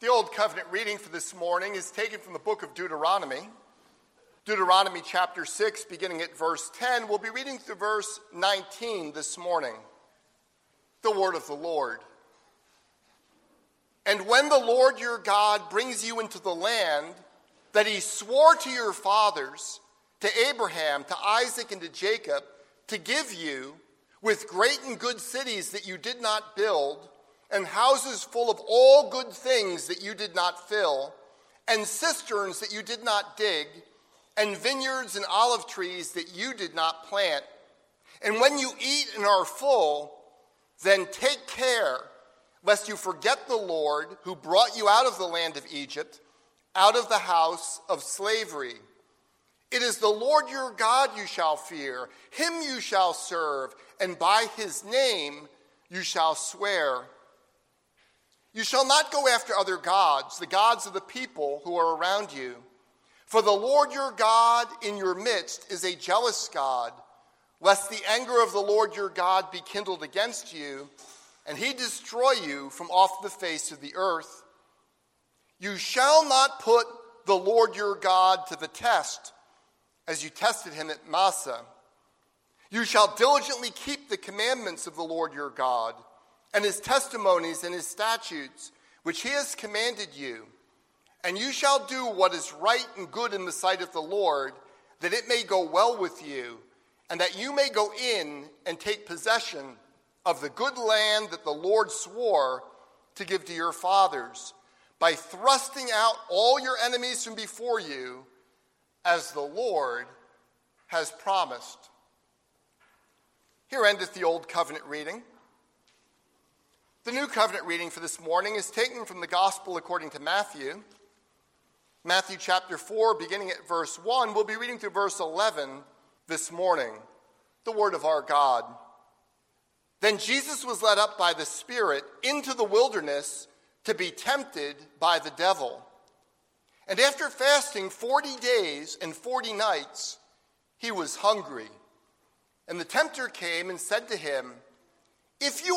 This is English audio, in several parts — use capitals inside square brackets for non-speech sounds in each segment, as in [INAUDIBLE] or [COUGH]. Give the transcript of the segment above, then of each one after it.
The Old Covenant reading for this morning is taken from the book of Deuteronomy. Deuteronomy chapter 6, beginning at verse 10. We'll be reading through verse 19 this morning. The word of the Lord. And when the Lord your God brings you into the land that he swore to your fathers, to Abraham, to Isaac, and to Jacob, to give you, with great and good cities that you did not build, and houses full of all good things that you did not fill, and cisterns that you did not dig, and vineyards and olive trees that you did not plant. And when you eat and are full, then take care lest you forget the Lord who brought you out of the land of Egypt, out of the house of slavery. It is the Lord your God you shall fear, him you shall serve, and by his name you shall swear. You shall not go after other gods, the gods of the people who are around you. For the Lord your God in your midst is a jealous God, lest the anger of the Lord your God be kindled against you, and he destroy you from off the face of the earth. You shall not put the Lord your God to the test, as you tested him at Massah. You shall diligently keep the commandments of the Lord your God and his testimonies and his statutes, which he has commanded you. And you shall do what is right and good in the sight of the Lord, that it may go well with you, and that you may go in and take possession of the good land that the Lord swore to give to your fathers, by thrusting out all your enemies from before you, as the Lord has promised. Here endeth the Old Covenant reading. The New Covenant reading for this morning is taken from the Gospel according to Matthew. Matthew chapter 4, beginning at verse 1. We'll be reading through verse 11 this morning. The Word of our God. Then Jesus was led up by the Spirit into the wilderness to be tempted by the devil. And after fasting 40 days and 40 nights, he was hungry. And the tempter came and said to him, if you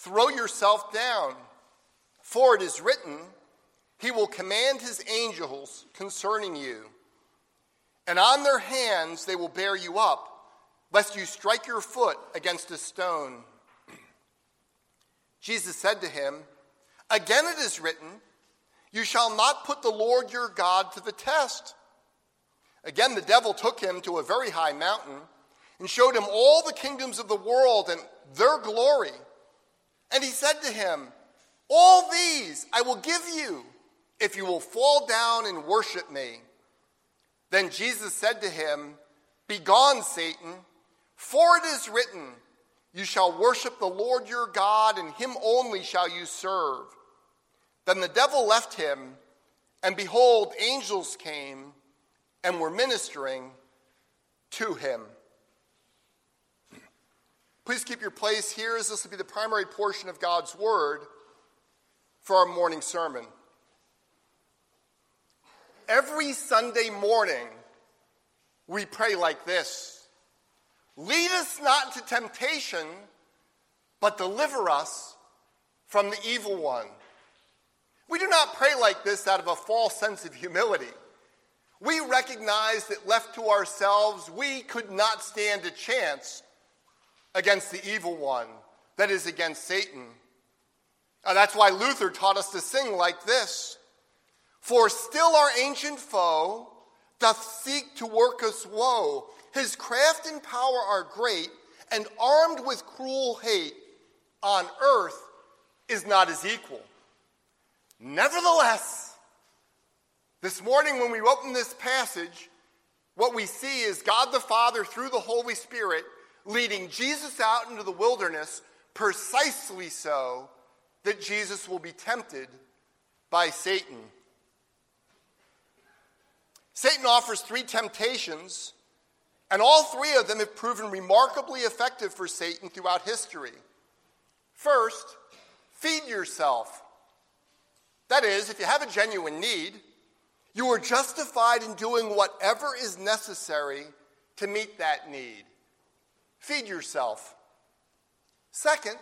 Throw yourself down, for it is written, He will command His angels concerning you, and on their hands they will bear you up, lest you strike your foot against a stone. [CLEARS THROAT] Jesus said to him, Again it is written, You shall not put the Lord your God to the test. Again, the devil took him to a very high mountain and showed him all the kingdoms of the world and their glory. And he said to him, All these I will give you if you will fall down and worship me. Then Jesus said to him, Begone, Satan, for it is written, You shall worship the Lord your God, and him only shall you serve. Then the devil left him, and behold, angels came and were ministering to him. Please keep your place here as this will be the primary portion of God's Word for our morning sermon. Every Sunday morning, we pray like this Lead us not to temptation, but deliver us from the evil one. We do not pray like this out of a false sense of humility. We recognize that left to ourselves, we could not stand a chance against the evil one, that is, against Satan. That's why Luther taught us to sing like this For still our ancient foe doth seek to work us woe. His craft and power are great, and armed with cruel hate, on earth is not his equal. Nevertheless, this morning when we open this passage, what we see is God the Father through the Holy Spirit leading Jesus out into the wilderness precisely so that Jesus will be tempted by Satan. Satan offers three temptations, and all three of them have proven remarkably effective for Satan throughout history. First, feed yourself. That is, if you have a genuine need, you are justified in doing whatever is necessary to meet that need. Feed yourself. Second,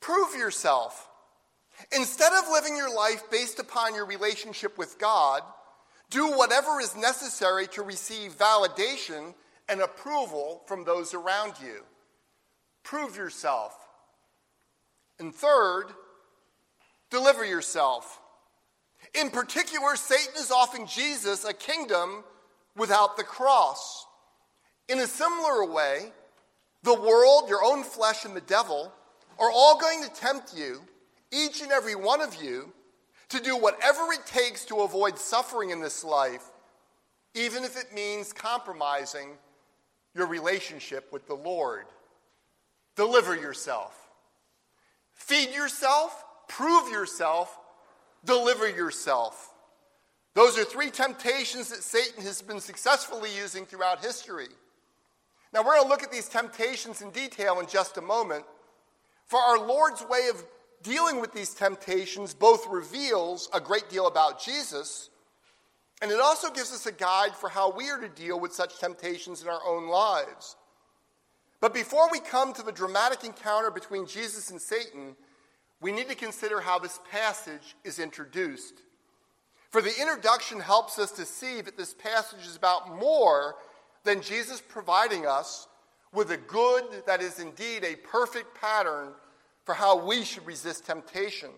prove yourself. Instead of living your life based upon your relationship with God, do whatever is necessary to receive validation and approval from those around you. Prove yourself. And third, deliver yourself. In particular, Satan is offering Jesus a kingdom without the cross. In a similar way, the world, your own flesh, and the devil are all going to tempt you, each and every one of you, to do whatever it takes to avoid suffering in this life, even if it means compromising your relationship with the Lord. Deliver yourself. Feed yourself, prove yourself, deliver yourself. Those are three temptations that Satan has been successfully using throughout history. Now, we're going to look at these temptations in detail in just a moment. For our Lord's way of dealing with these temptations both reveals a great deal about Jesus, and it also gives us a guide for how we are to deal with such temptations in our own lives. But before we come to the dramatic encounter between Jesus and Satan, we need to consider how this passage is introduced. For the introduction helps us to see that this passage is about more than Jesus providing us with a good that is indeed a perfect pattern for how we should resist temptation.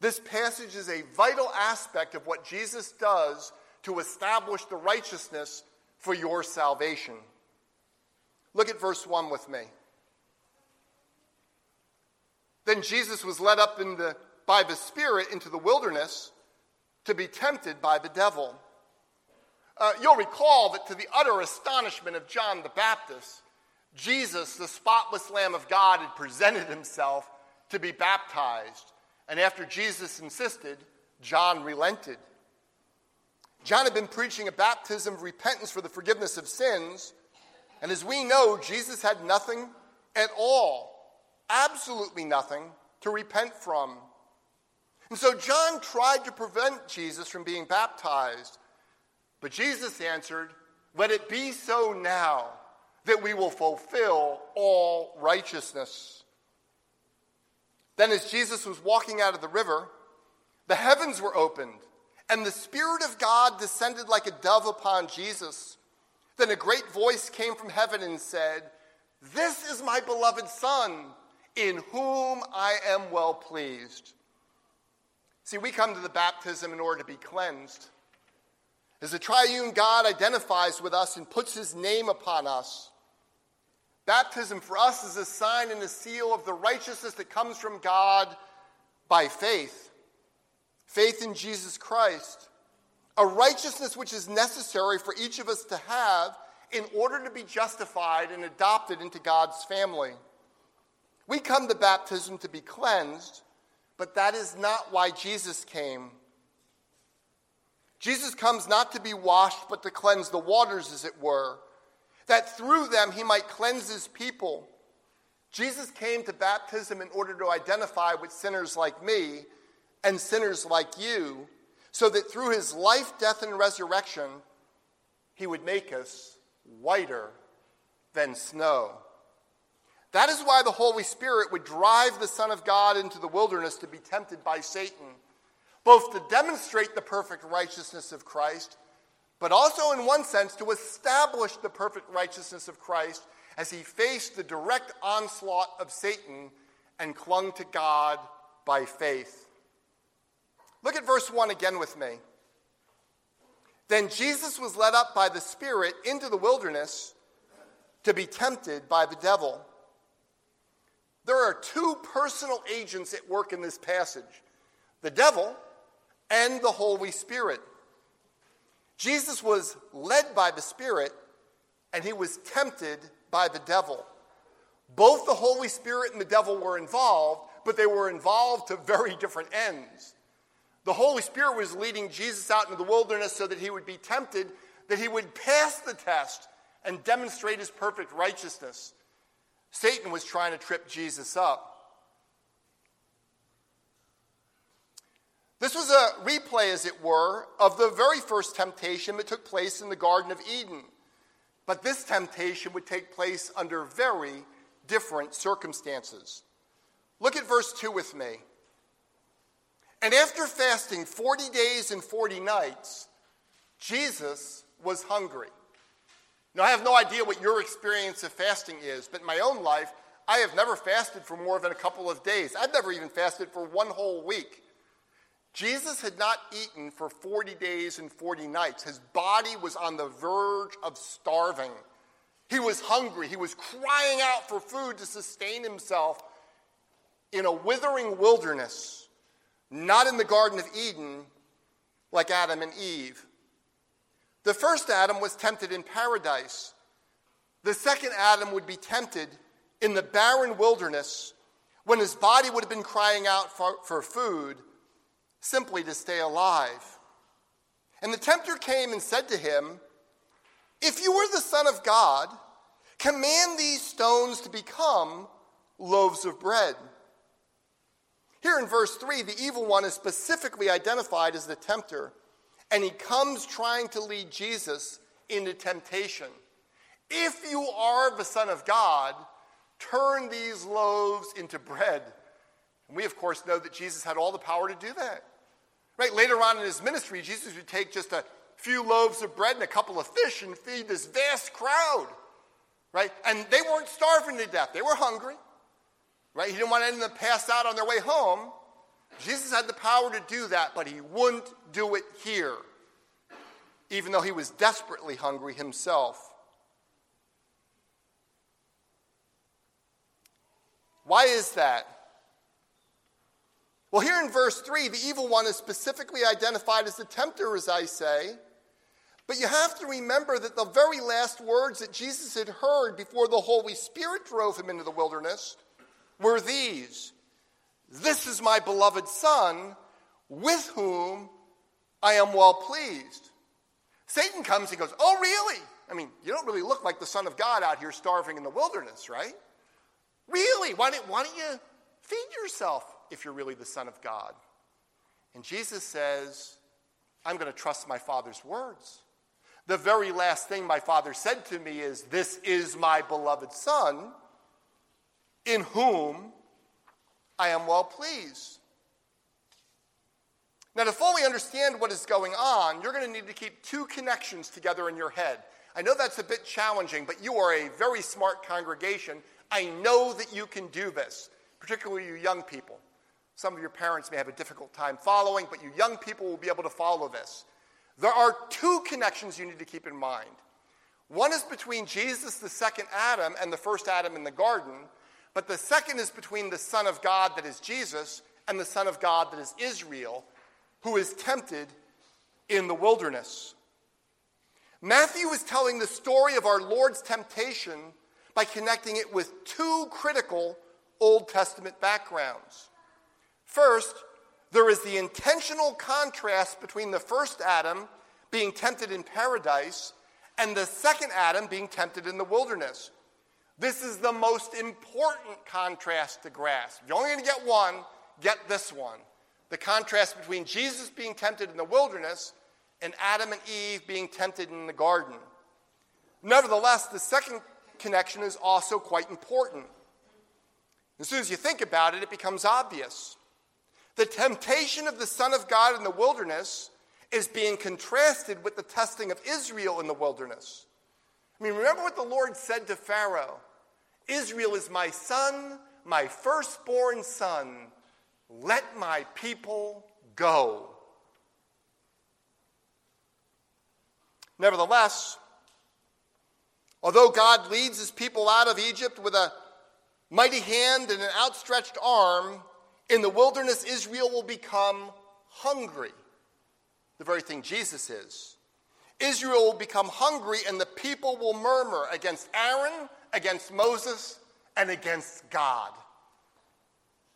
This passage is a vital aspect of what Jesus does to establish the righteousness for your salvation. Look at verse 1 with me. Then Jesus was led up the, by the Spirit into the wilderness to be tempted by the devil. Uh, you'll recall that to the utter astonishment of John the Baptist, Jesus, the spotless Lamb of God, had presented himself to be baptized. And after Jesus insisted, John relented. John had been preaching a baptism of repentance for the forgiveness of sins. And as we know, Jesus had nothing at all, absolutely nothing to repent from. And so John tried to prevent Jesus from being baptized. But Jesus answered, Let it be so now that we will fulfill all righteousness. Then, as Jesus was walking out of the river, the heavens were opened, and the Spirit of God descended like a dove upon Jesus. Then a great voice came from heaven and said, This is my beloved Son, in whom I am well pleased. See, we come to the baptism in order to be cleansed. As the triune God identifies with us and puts his name upon us, baptism for us is a sign and a seal of the righteousness that comes from God by faith. Faith in Jesus Christ. A righteousness which is necessary for each of us to have in order to be justified and adopted into God's family. We come to baptism to be cleansed, but that is not why Jesus came. Jesus comes not to be washed, but to cleanse the waters, as it were, that through them he might cleanse his people. Jesus came to baptism in order to identify with sinners like me and sinners like you, so that through his life, death, and resurrection, he would make us whiter than snow. That is why the Holy Spirit would drive the Son of God into the wilderness to be tempted by Satan both to demonstrate the perfect righteousness of Christ, but also, in one sense, to establish the perfect righteousness of Christ as he faced the direct onslaught of Satan and clung to God by faith. Look at verse 1 again with me. Then Jesus was led up by the Spirit into the wilderness to be tempted by the devil. There are two personal agents at work in this passage the devil and the Holy Spirit. Jesus was led by the Spirit and he was tempted by the devil. Both the Holy Spirit and the devil were involved, but they were involved to very different ends. The Holy Spirit was leading Jesus out into the wilderness so that he would be tempted, that he would pass the test and demonstrate his perfect righteousness. Satan was trying to trip Jesus up. This was a replay, as it were, of the very first temptation that took place in the Garden of Eden. But this temptation would take place under very different circumstances. Look at verse 2 with me. And after fasting 40 days and 40 nights, Jesus was hungry. Now, I have no idea what your experience of fasting is, but in my own life, I have never fasted for more than a couple of days. I've never even fasted for one whole week. Jesus had not eaten for 40 days and 40 nights. His body was on the verge of starving. He was hungry. He was crying out for food to sustain himself in a withering wilderness, not in the Garden of Eden like Adam and Eve. The first Adam was tempted in paradise. The second Adam would be tempted in the barren wilderness when his body would have been crying out for, for food simply to stay alive. And the tempter came and said to him, If you were the Son of God, command these stones to become loaves of bread. Here in verse 3, the evil one is specifically identified as the tempter, and he comes trying to lead Jesus into temptation. If you are the Son of God, turn these loaves into bread. And we, of course, know that Jesus had all the power to do that. Right? Later on in his ministry, Jesus would take just a few loaves of bread and a couple of fish and feed this vast crowd. Right? And they weren't starving to death. They were hungry. Right? He didn't want anyone to pass out on their way home. Jesus had the power to do that, but he wouldn't do it here, even though he was desperately hungry himself. Why is that? Well, here in verse 3, the evil one is specifically identified as the tempter, as I say. But you have to remember that the very last words that Jesus had heard before the Holy Spirit drove him into the wilderness were these This is my beloved Son, with whom I am well pleased. Satan comes and goes, Oh, really? I mean, you don't really look like the Son of God out here starving in the wilderness, right? Really? Why don't, why don't you feed yourself? If you're really the Son of God. And Jesus says, I'm going to trust my Father's words. The very last thing my Father said to me is, This is my beloved Son, in whom I am well pleased. Now, to fully understand what is going on, you're going to need to keep two connections together in your head. I know that's a bit challenging, but you are a very smart congregation. I know that you can do this, particularly you young people. Some of your parents may have a difficult time following, but you young people will be able to follow this. There are two connections you need to keep in mind. One is between Jesus, the second Adam, and the first Adam in the garden, but the second is between the Son of God, that is Jesus, and the Son of God, that is Israel, who is tempted in the wilderness. Matthew is telling the story of our Lord's temptation by connecting it with two critical Old Testament backgrounds. First, there is the intentional contrast between the first Adam being tempted in paradise and the second Adam being tempted in the wilderness. This is the most important contrast to grasp. If You're only going to get one, get this one. The contrast between Jesus being tempted in the wilderness and Adam and Eve being tempted in the garden. Nevertheless, the second connection is also quite important. As soon as you think about it, it becomes obvious. The temptation of the Son of God in the wilderness is being contrasted with the testing of Israel in the wilderness. I mean, remember what the Lord said to Pharaoh Israel is my son, my firstborn son. Let my people go. Nevertheless, although God leads his people out of Egypt with a mighty hand and an outstretched arm, in the wilderness, Israel will become hungry, the very thing Jesus is. Israel will become hungry, and the people will murmur against Aaron, against Moses, and against God.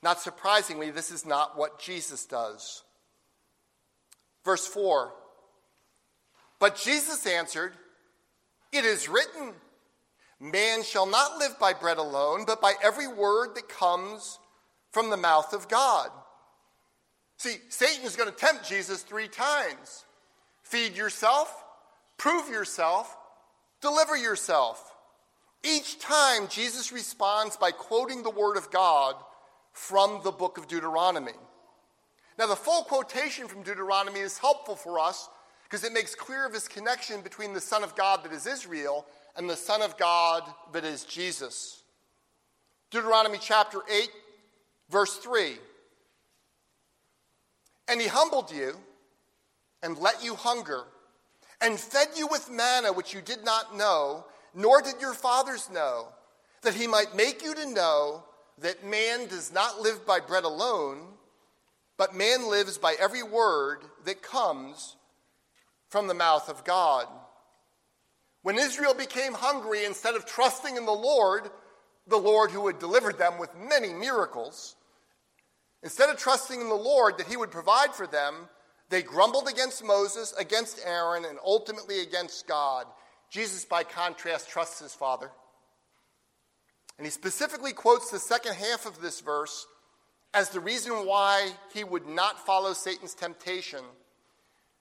Not surprisingly, this is not what Jesus does. Verse 4 But Jesus answered, It is written, Man shall not live by bread alone, but by every word that comes from the mouth of God. See, Satan is going to tempt Jesus three times feed yourself, prove yourself, deliver yourself. Each time, Jesus responds by quoting the Word of God from the book of Deuteronomy. Now, the full quotation from Deuteronomy is helpful for us because it makes clear of his connection between the Son of God that is Israel and the Son of God that is Jesus. Deuteronomy chapter 8, verse 3. And he humbled you and let you hunger and fed you with manna which you did not know, nor did your fathers know, that he might make you to know that man does not live by bread alone, but man lives by every word that comes from the mouth of God. When Israel became hungry, instead of trusting in the Lord, the Lord who had delivered them with many miracles, instead of trusting in the Lord that he would provide for them, they grumbled against Moses, against Aaron, and ultimately against God. Jesus, by contrast, trusts his Father. And he specifically quotes the second half of this verse as the reason why he would not follow Satan's temptation.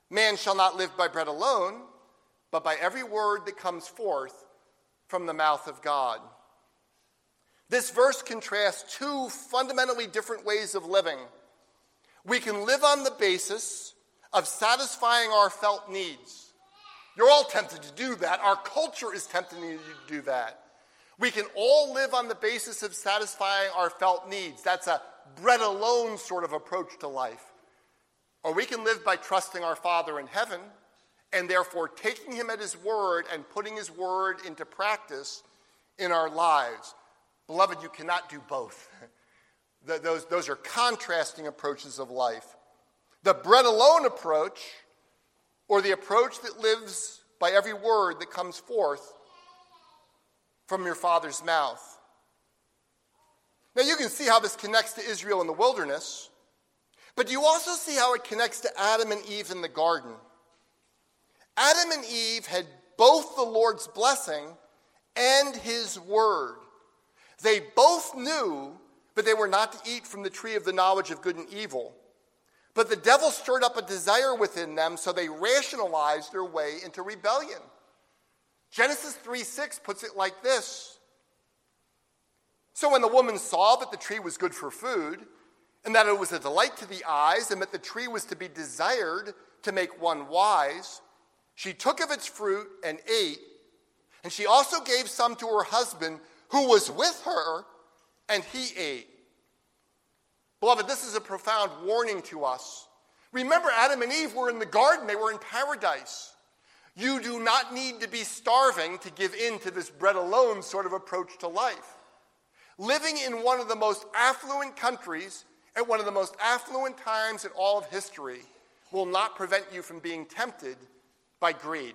Man shall not live by bread alone, but by every word that comes forth from the mouth of God. This verse contrasts two fundamentally different ways of living. We can live on the basis of satisfying our felt needs. You're all tempted to do that. Our culture is tempting you to do that. We can all live on the basis of satisfying our felt needs. That's a bread alone sort of approach to life. Or we can live by trusting our Father in heaven and therefore taking Him at His word and putting His word into practice in our lives. Beloved, you cannot do both. [LAUGHS] those, those are contrasting approaches of life. The bread alone approach, or the approach that lives by every word that comes forth from your Father's mouth. Now, you can see how this connects to Israel in the wilderness, but you also see how it connects to Adam and Eve in the garden. Adam and Eve had both the Lord's blessing and his word. They both knew that they were not to eat from the tree of the knowledge of good and evil. But the devil stirred up a desire within them, so they rationalized their way into rebellion. Genesis 3 6 puts it like this so when the woman saw that the tree was good for food, and that it was a delight to the eyes, and that the tree was to be desired to make one wise, she took of its fruit and ate, and she also gave some to her husband who was with her, and he ate. Beloved, this is a profound warning to us. Remember, Adam and Eve were in the garden, they were in paradise. You do not need to be starving to give in to this bread alone sort of approach to life. Living in one of the most affluent countries at one of the most affluent times in all of history will not prevent you from being tempted by greed.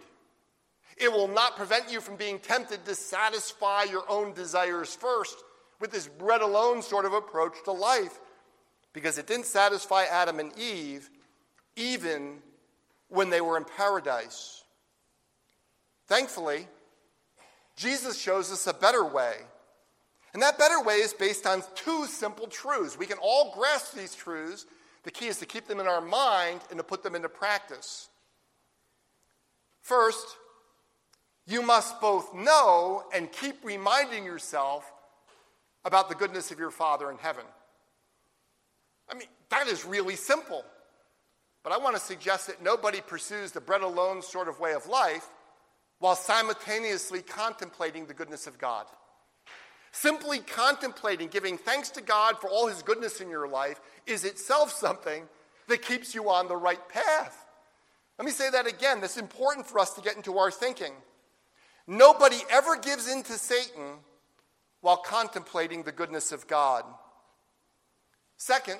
It will not prevent you from being tempted to satisfy your own desires first with this bread alone sort of approach to life because it didn't satisfy Adam and Eve even when they were in paradise. Thankfully, Jesus shows us a better way and that better way is based on two simple truths. We can all grasp these truths. The key is to keep them in our mind and to put them into practice. First, you must both know and keep reminding yourself about the goodness of your Father in heaven. I mean, that is really simple. But I want to suggest that nobody pursues the bread alone sort of way of life while simultaneously contemplating the goodness of God. Simply contemplating, giving thanks to God for all his goodness in your life is itself something that keeps you on the right path. Let me say that again. That's important for us to get into our thinking. Nobody ever gives in to Satan while contemplating the goodness of God. Second,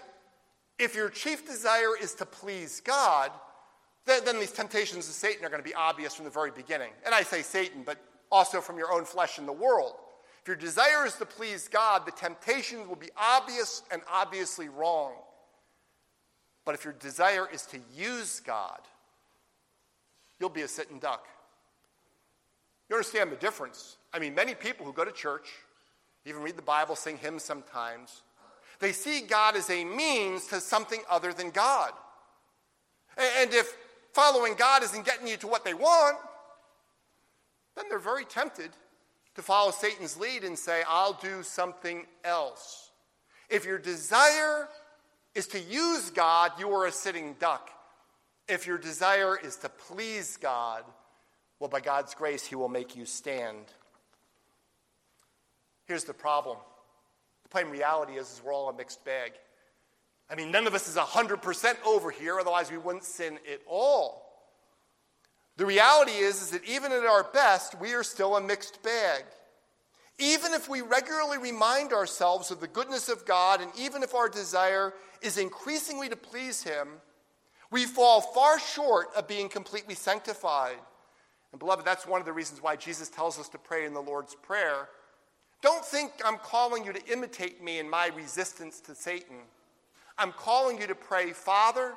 if your chief desire is to please God, then, then, these temptations of Satan are going to be obvious from the very beginning. And I say Satan, but also from your own flesh and the world. If your desire is to please God, the temptations will be obvious and obviously wrong. But if your desire is to use God, you'll be a sitting duck. You understand the difference? I mean, many people who go to church, even read the Bible, sing hymns sometimes, they see God as a means to something other than God. And if following God isn't getting you to what they want, then they're very tempted to follow Satan's lead and say, I'll do something else. If your desire is to use God, you are a sitting duck. If your desire is to please God, well, by God's grace, He will make you stand. Here's the problem the plain reality is, is we're all a mixed bag. I mean, none of us is 100% over here, otherwise, we wouldn't sin at all. The reality is, is that even at our best, we are still a mixed bag. Even if we regularly remind ourselves of the goodness of God, and even if our desire is increasingly to please Him, we fall far short of being completely sanctified. And, beloved, that's one of the reasons why Jesus tells us to pray in the Lord's Prayer. Don't think I'm calling you to imitate me in my resistance to Satan. I'm calling you to pray, Father,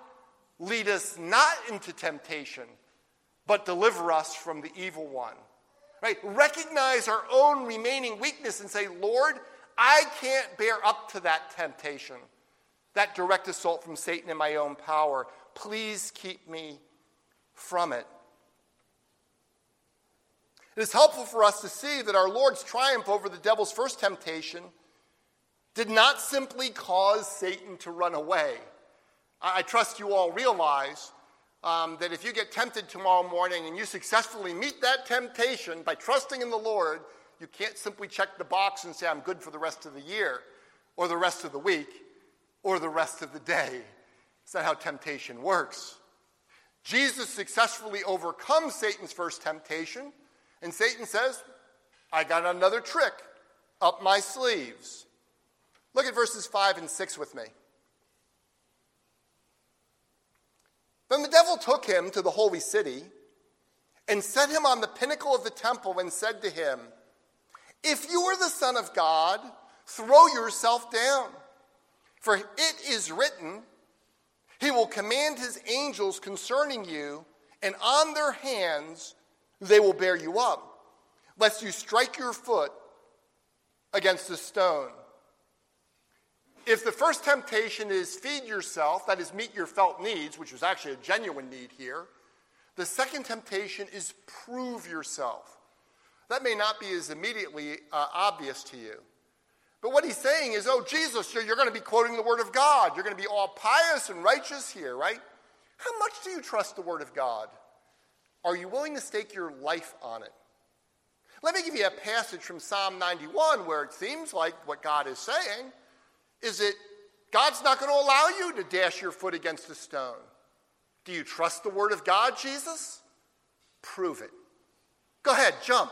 lead us not into temptation, but deliver us from the evil one. Right? Recognize our own remaining weakness and say, Lord, I can't bear up to that temptation, that direct assault from Satan in my own power. Please keep me from it. It is helpful for us to see that our Lord's triumph over the devil's first temptation did not simply cause Satan to run away. I, trust you all realize um, that if you get tempted tomorrow morning and you successfully meet that temptation by trusting in the Lord, you can't simply check the box and say, I'm good for the rest of the year, or the rest of the week, or the rest of the day. It's not how temptation works. Jesus successfully overcomes Satan's first temptation, and Satan says, I got another trick up my sleeves. Look at verses 5 and 6 with me. Then the devil took him to the holy city and set him on the pinnacle of the temple and said to him, If you are the Son of God, throw yourself down. For it is written, He will command His angels concerning you, and on their hands they will bear you up, lest you strike your foot against a stone. If the first temptation is feed yourself, that is, meet your felt needs, which was actually a genuine need here, the second temptation is prove yourself. That may not be as immediately uh, obvious to you. But what he's saying is, oh, Jesus, you're, you're going to be quoting the Word of God. You're going to be all pious and righteous here, right? How much do you trust the Word of God? Are you willing to stake your life on it? Let me give you a passage from Psalm 91 where it seems like what God is saying is that God's not going to allow you to dash your foot against a stone. Do you trust the word of God, Jesus? Prove it. Go ahead, jump.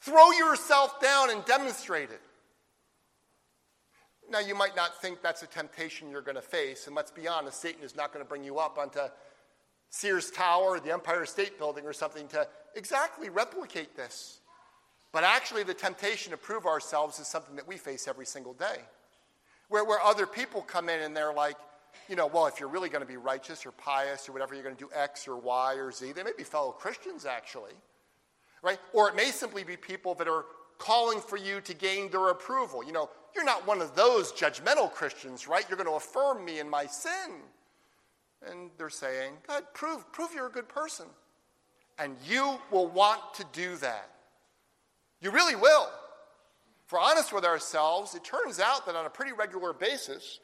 Throw yourself down and demonstrate it. Now, you might not think that's a temptation you're going to face, and let's be honest, Satan is not going to bring you up onto Sears Tower or the Empire State Building or something to exactly replicate this. But actually, the temptation to prove ourselves is something that we face every single day where, where other people come in and they're like, you know, well, if you're really going to be righteous or pious or whatever, you're going to do X or Y or Z. They may be fellow Christians, actually, right? Or it may simply be people that are calling for you to gain their approval. You know, you're not one of those judgmental Christians, right? You're going to affirm me in my sin. And they're saying, God, prove, prove you're a good person. And you will want to do that. You really will. We're honest with ourselves, it turns out that on a pretty regular basis,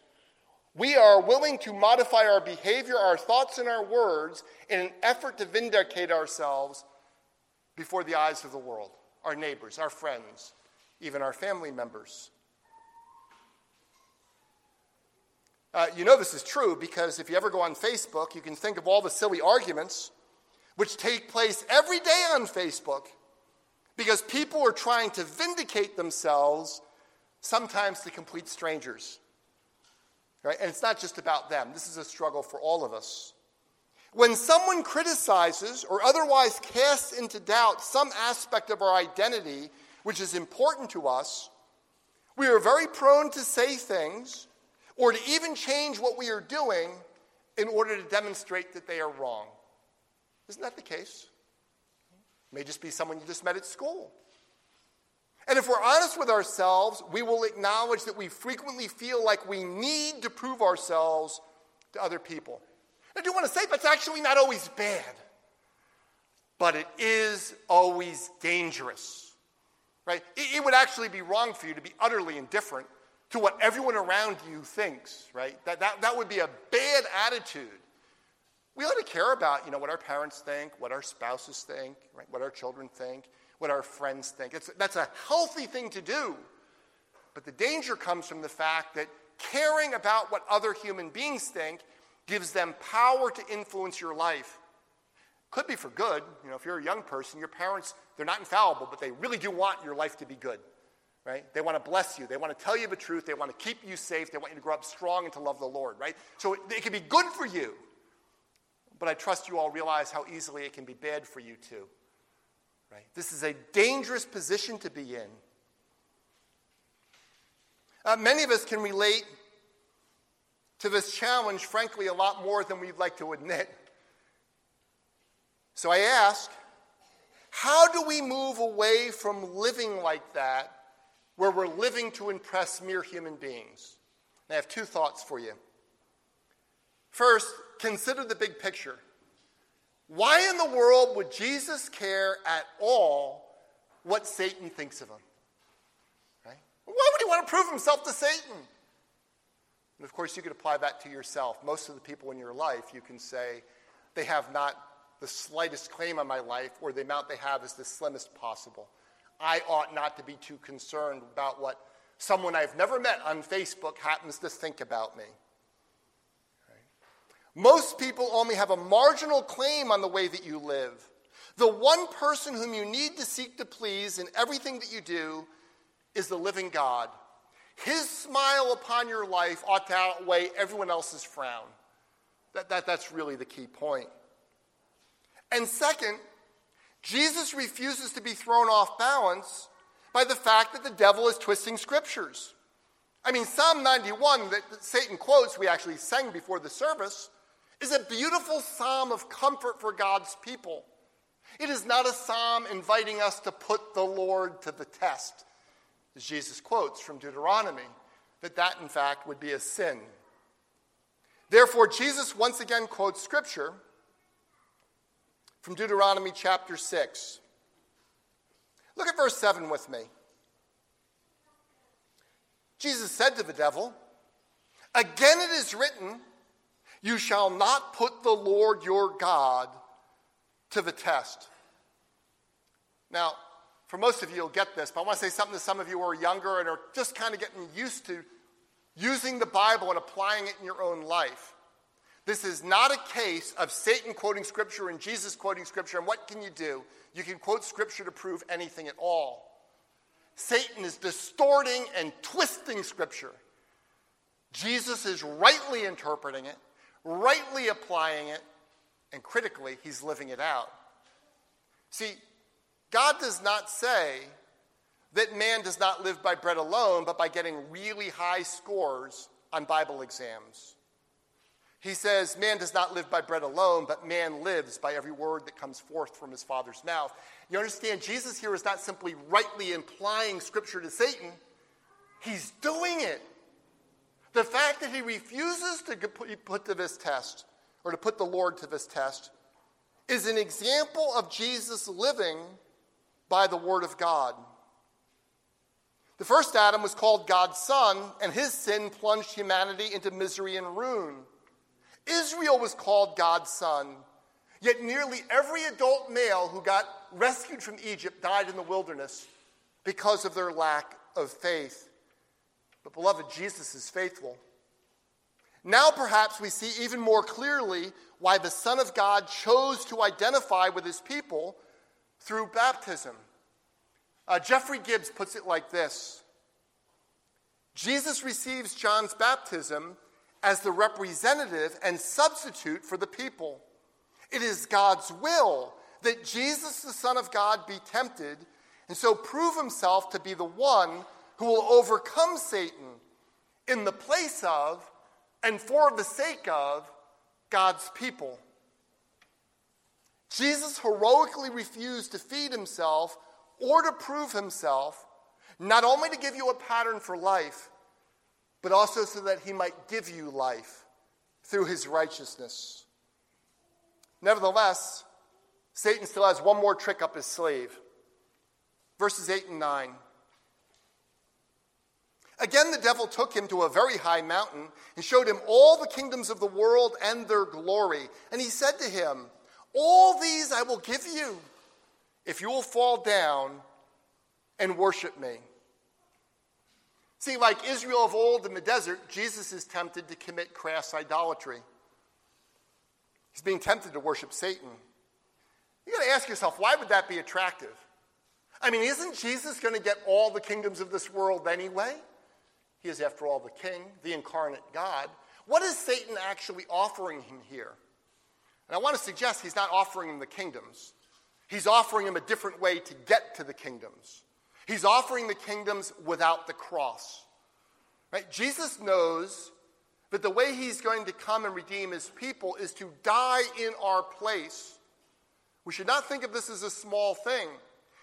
we are willing to modify our behavior, our thoughts, and our words in an effort to vindicate ourselves before the eyes of the world, our neighbors, our friends, even our family members. Uh, you know this is true because if you ever go on Facebook, you can think of all the silly arguments which take place every day on Facebook because people are trying to vindicate themselves, sometimes to complete strangers. Right? And it's not just about them, this is a struggle for all of us. When someone criticizes or otherwise casts into doubt some aspect of our identity which is important to us, we are very prone to say things or to even change what we are doing in order to demonstrate that they are wrong. Isn't that the case? It may just be someone you just met at school. And if we're honest with ourselves, we will acknowledge that we frequently feel like we need to prove ourselves to other people. I do want to say that's actually not always bad, but it is always dangerous. Right? It, it would actually be wrong for you to be utterly indifferent to what everyone around you thinks, right? That, that, that would be a bad attitude. We ought to care about, you know, what our parents think, what our spouses think, right? What our children think, what our friends think. It's, that's a healthy thing to do. But the danger comes from the fact that caring about what other human beings think gives them power to influence your life. Could be for good. You know, if you're a young person, your parents, they're not infallible, but they really do want your life to be good. Right? They want to bless you. They want to tell you the truth. They want to keep you safe. They want you to grow up strong and to love the Lord, right? So it, it can be good for you. But I trust you all realize how easily it can be bad for you too. Right? This is a dangerous position to be in. Uh, many of us can relate to this challenge, frankly, a lot more than we'd like to admit. So I ask, how do we move away from living like that, where we're living to impress mere human beings? And I have two thoughts for you. First, consider the big picture. Why in the world would Jesus care at all what Satan thinks of him? Right? Why would he want to prove himself to Satan? And of course, you could apply that to yourself. Most of the people in your life, you can say, they have not the slightest claim on my life, or the amount they have is the slimmest possible. I ought not to be too concerned about what someone I've never met on Facebook happens to think about me. Most people only have a marginal claim on the way that you live. The one person whom you need to seek to please in everything that you do is the living God. His smile upon your life ought to outweigh everyone else's frown. That, that, that's really the key point. And second, Jesus refuses to be thrown off balance by the fact that the devil is twisting scriptures. I mean, Psalm 91 that Satan quotes, we actually sang before the service, is a beautiful psalm of comfort for God's people. It is not a psalm inviting us to put the Lord to the test, as Jesus quotes from Deuteronomy, that that in fact would be a sin. Therefore, Jesus once again quotes scripture from Deuteronomy chapter 6. Look at verse 7 with me. Jesus said to the devil, Again it is written, you shall not put the Lord your God to the test. Now, for most of you, you'll get this, but I want to say something to some of you who are younger and are just kind of getting used to using the Bible and applying it in your own life. This is not a case of Satan quoting Scripture and Jesus quoting Scripture. And what can you do? You can quote Scripture to prove anything at all. Satan is distorting and twisting Scripture. Jesus is rightly interpreting it rightly applying it, and critically, he's living it out. See, God does not say that man does not live by bread alone, but by getting really high scores on Bible exams. He says, Man does not live by bread alone, but man lives by every word that comes forth from his Father's mouth. You understand, Jesus here is not simply rightly implying Scripture to Satan, he's doing it. The fact that he refuses to put to this test, or to put the Lord to this test, is an example of Jesus living by the Word of God. The first Adam was called God's son, and his sin plunged humanity into misery and ruin. Israel was called God's son, yet nearly every adult male who got rescued from Egypt died in the wilderness because of their lack of faith. But, beloved, Jesus is faithful. Now, perhaps we see even more clearly why the Son of God chose to identify with his people through baptism. Uh, Jeffrey Gibbs puts it like this Jesus receives John's baptism as the representative and substitute for the people. It is God's will that Jesus, the Son of God, be tempted and so prove himself to be the one who will overcome Satan in the place of and for the sake of God's people. Jesus heroically refused to feed himself or to prove himself, not only to give you a pattern for life, but also so that he might give you life through his righteousness. Nevertheless, Satan still has one more trick up his sleeve. Verses 8 and 9. Again, the devil took him to a very high mountain and showed him all the kingdoms of the world and their glory. And he said to him, All these I will give you if you will fall down and worship me. See, like Israel of old in the desert, Jesus is tempted to commit crass idolatry. He's being tempted to worship Satan. You got to ask yourself, why would that be attractive? I mean, isn't Jesus going to get all the kingdoms of this world anyway? He is, after all, the king, the incarnate God. What is Satan actually offering him here? And I want to suggest he's not offering him the kingdoms. He's offering him a different way to get to the kingdoms. He's offering the kingdoms without the cross. Right? Jesus knows that the way he's going to come and redeem his people is to die in our place. We should not think of this as a small thing.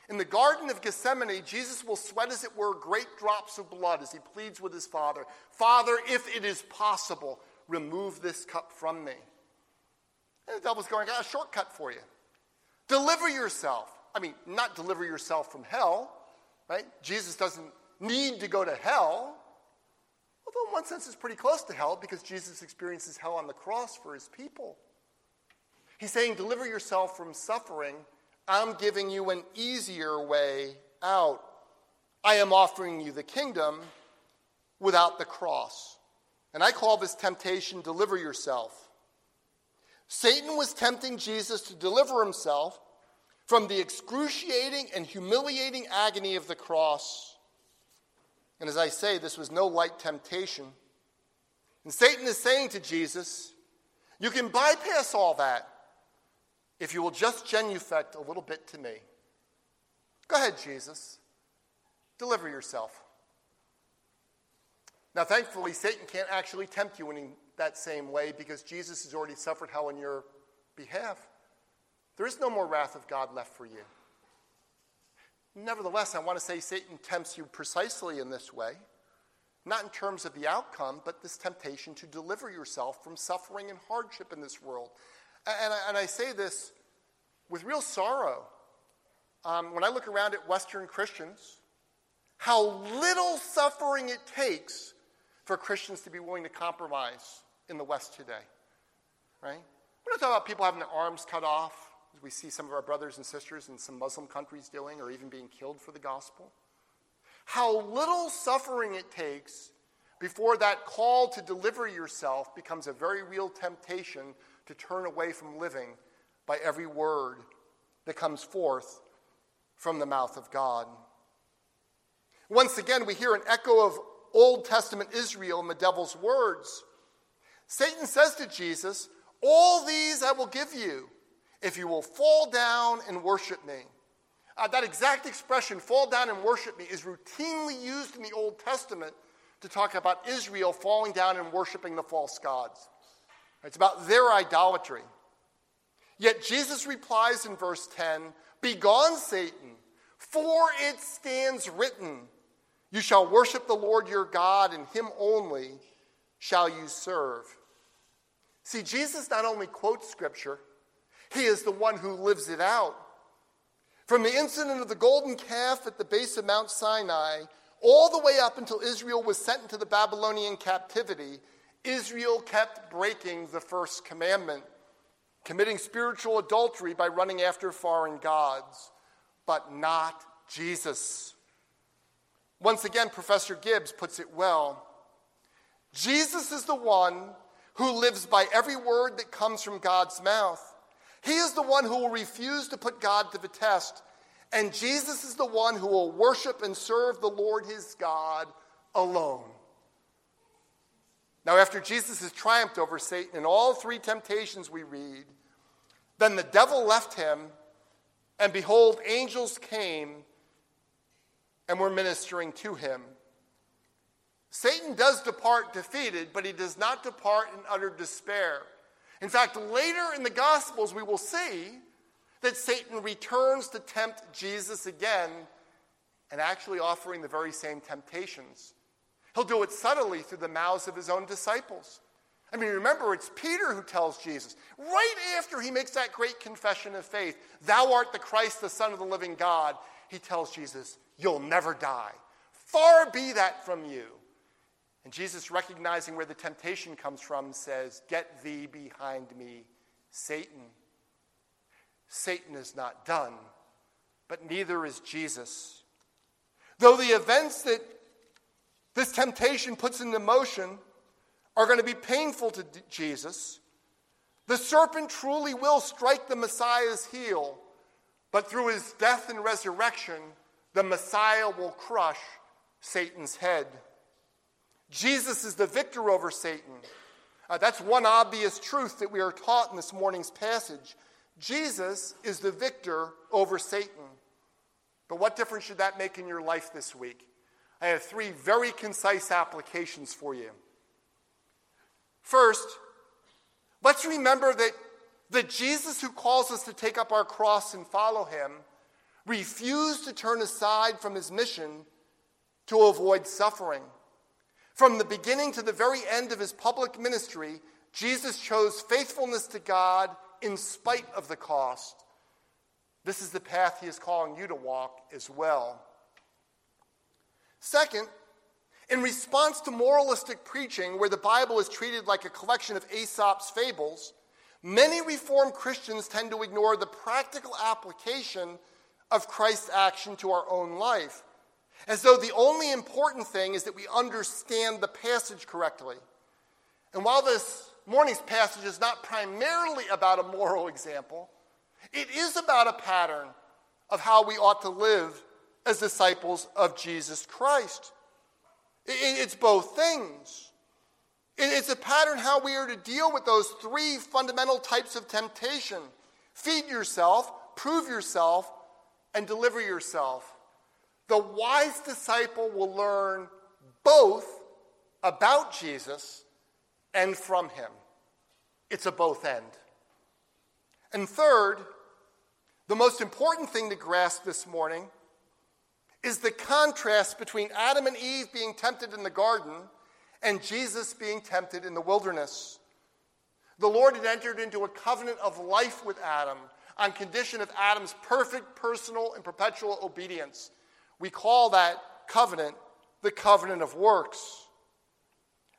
In the Garden of Gethsemane, Jesus will sweat, as it were, great drops of blood as he pleads with his Father Father, if it is possible, remove this cup from me. And the devil's going, I got a shortcut for you. Deliver yourself. I mean, not deliver yourself from hell, right? Jesus doesn't need to go to hell. Although, in one sense, it's pretty close to hell because Jesus experiences hell on the cross for his people. He's saying, deliver yourself from suffering I'm giving you an easier way out. I am offering you the kingdom without the cross. And I call this temptation deliver yourself. Satan was tempting Jesus to deliver himself from the excruciating and humiliating agony of the cross. And as I say, this was no light temptation. And Satan is saying to Jesus, You can bypass all that if you will just genuflect a little bit to me. Go ahead, Jesus. Deliver yourself. Now, thankfully, Satan can't actually tempt you in that same way because Jesus has already suffered hell on your behalf. There is no more wrath of God left for you. Nevertheless, I want to say Satan tempts you precisely in this way, not in terms of the outcome, but this temptation to deliver yourself from suffering and hardship in this world. And I, and I say this with real sorrow. Um, when I look around at Western Christians, how little suffering it takes for Christians to be willing to compromise in the West today. Right? We're not talking about people having their arms cut off, as we see some of our brothers and sisters in some Muslim countries doing, or even being killed for the gospel. How little suffering it takes before that call to deliver yourself becomes a very real temptation to turn away from living by every word that comes forth from the mouth of God. Once again, we hear an echo of Old Testament Israel in the devil's words. Satan says to Jesus, All these I will give you if you will fall down and worship me. Uh, that exact expression, fall down and worship me, is routinely used in the Old Testament to talk about Israel falling down and worshiping the false gods. It's about their idolatry. Yet Jesus replies in verse 10 Begone, Satan, for it stands written, You shall worship the Lord your God, and him only shall you serve. See, Jesus not only quotes scripture, he is the one who lives it out. From the incident of the golden calf at the base of Mount Sinai, all the way up until Israel was sent into the Babylonian captivity, Israel kept breaking the first commandment, committing spiritual adultery by running after foreign gods, but not Jesus. Once again, Professor Gibbs puts it well. Jesus is the one who lives by every word that comes from God's mouth. He is the one who will refuse to put God to the test. And Jesus is the one who will worship and serve the Lord his God alone. Now, after Jesus has triumphed over Satan in all three temptations we read, then the devil left him, and behold, angels came and were ministering to him. Satan does depart defeated, but he does not depart in utter despair. In fact, later in the Gospels, we will see that Satan returns to tempt Jesus again and actually offering the very same temptations. He'll do it subtly through the mouths of his own disciples. I mean, remember, it's Peter who tells Jesus, right after he makes that great confession of faith, Thou art the Christ, the Son of the living God, he tells Jesus, You'll never die. Far be that from you. And Jesus, recognizing where the temptation comes from, says, Get thee behind me, Satan. Satan is not done, but neither is Jesus. Though the events that this temptation puts into motion are going to be painful to Jesus. The serpent truly will strike the Messiah's heel, but through his death and resurrection, the Messiah will crush Satan's head. Jesus is the victor over Satan. Uh, that's one obvious truth that we are taught in this morning's passage. Jesus is the victor over Satan. But what difference should that make in your life this week? I have three very concise applications for you. First, let's remember that the Jesus who calls us to take up our cross and follow him refused to turn aside from his mission to avoid suffering. From the beginning to the very end of his public ministry, Jesus chose faithfulness to God in spite of the cost. This is the path he is calling you to walk as well. Second, in response to moralistic preaching, where the Bible is treated like a collection of Aesop's fables, many Reformed Christians tend to ignore the practical application of Christ's action to our own life, as though the only important thing is that we understand the passage correctly. And while this morning's passage is not primarily about a moral example, it is about a pattern of how we ought to live as disciples of Jesus Christ. It's both things. It's a pattern how we are to deal with those three fundamental types of temptation feed yourself, prove yourself, and deliver yourself. The wise disciple will learn both about Jesus and from him. It's a both end. And third, the most important thing to grasp this morning is the contrast between Adam and Eve being tempted in the garden and Jesus being tempted in the wilderness. The Lord had entered into a covenant of life with Adam on condition of Adam's perfect personal and perpetual obedience. We call that covenant the covenant of works.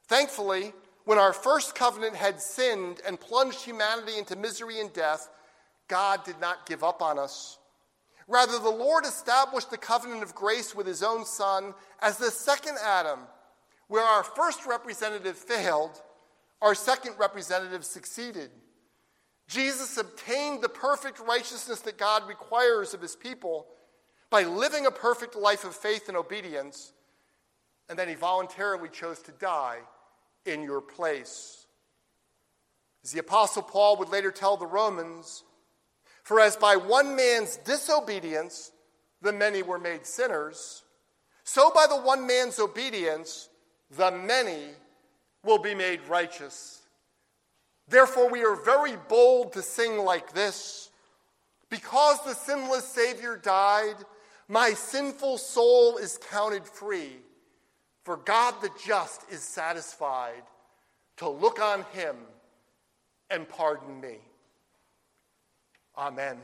Thankfully, when our first covenant had sinned and plunged humanity into misery and death, God did not give up on us. Rather, the Lord established the covenant of grace with his own Son as the second Adam. Where our first representative failed, our second representative succeeded. Jesus obtained the perfect righteousness that God requires of his people by living a perfect life of faith and obedience, and then he voluntarily chose to die in your place. As the Apostle Paul would later tell the Romans, for as by one man's disobedience the many were made sinners, so by the one man's obedience the many will be made righteous. Therefore, we are very bold to sing like this Because the sinless Savior died, my sinful soul is counted free. For God the just is satisfied to look on him and pardon me. Amen.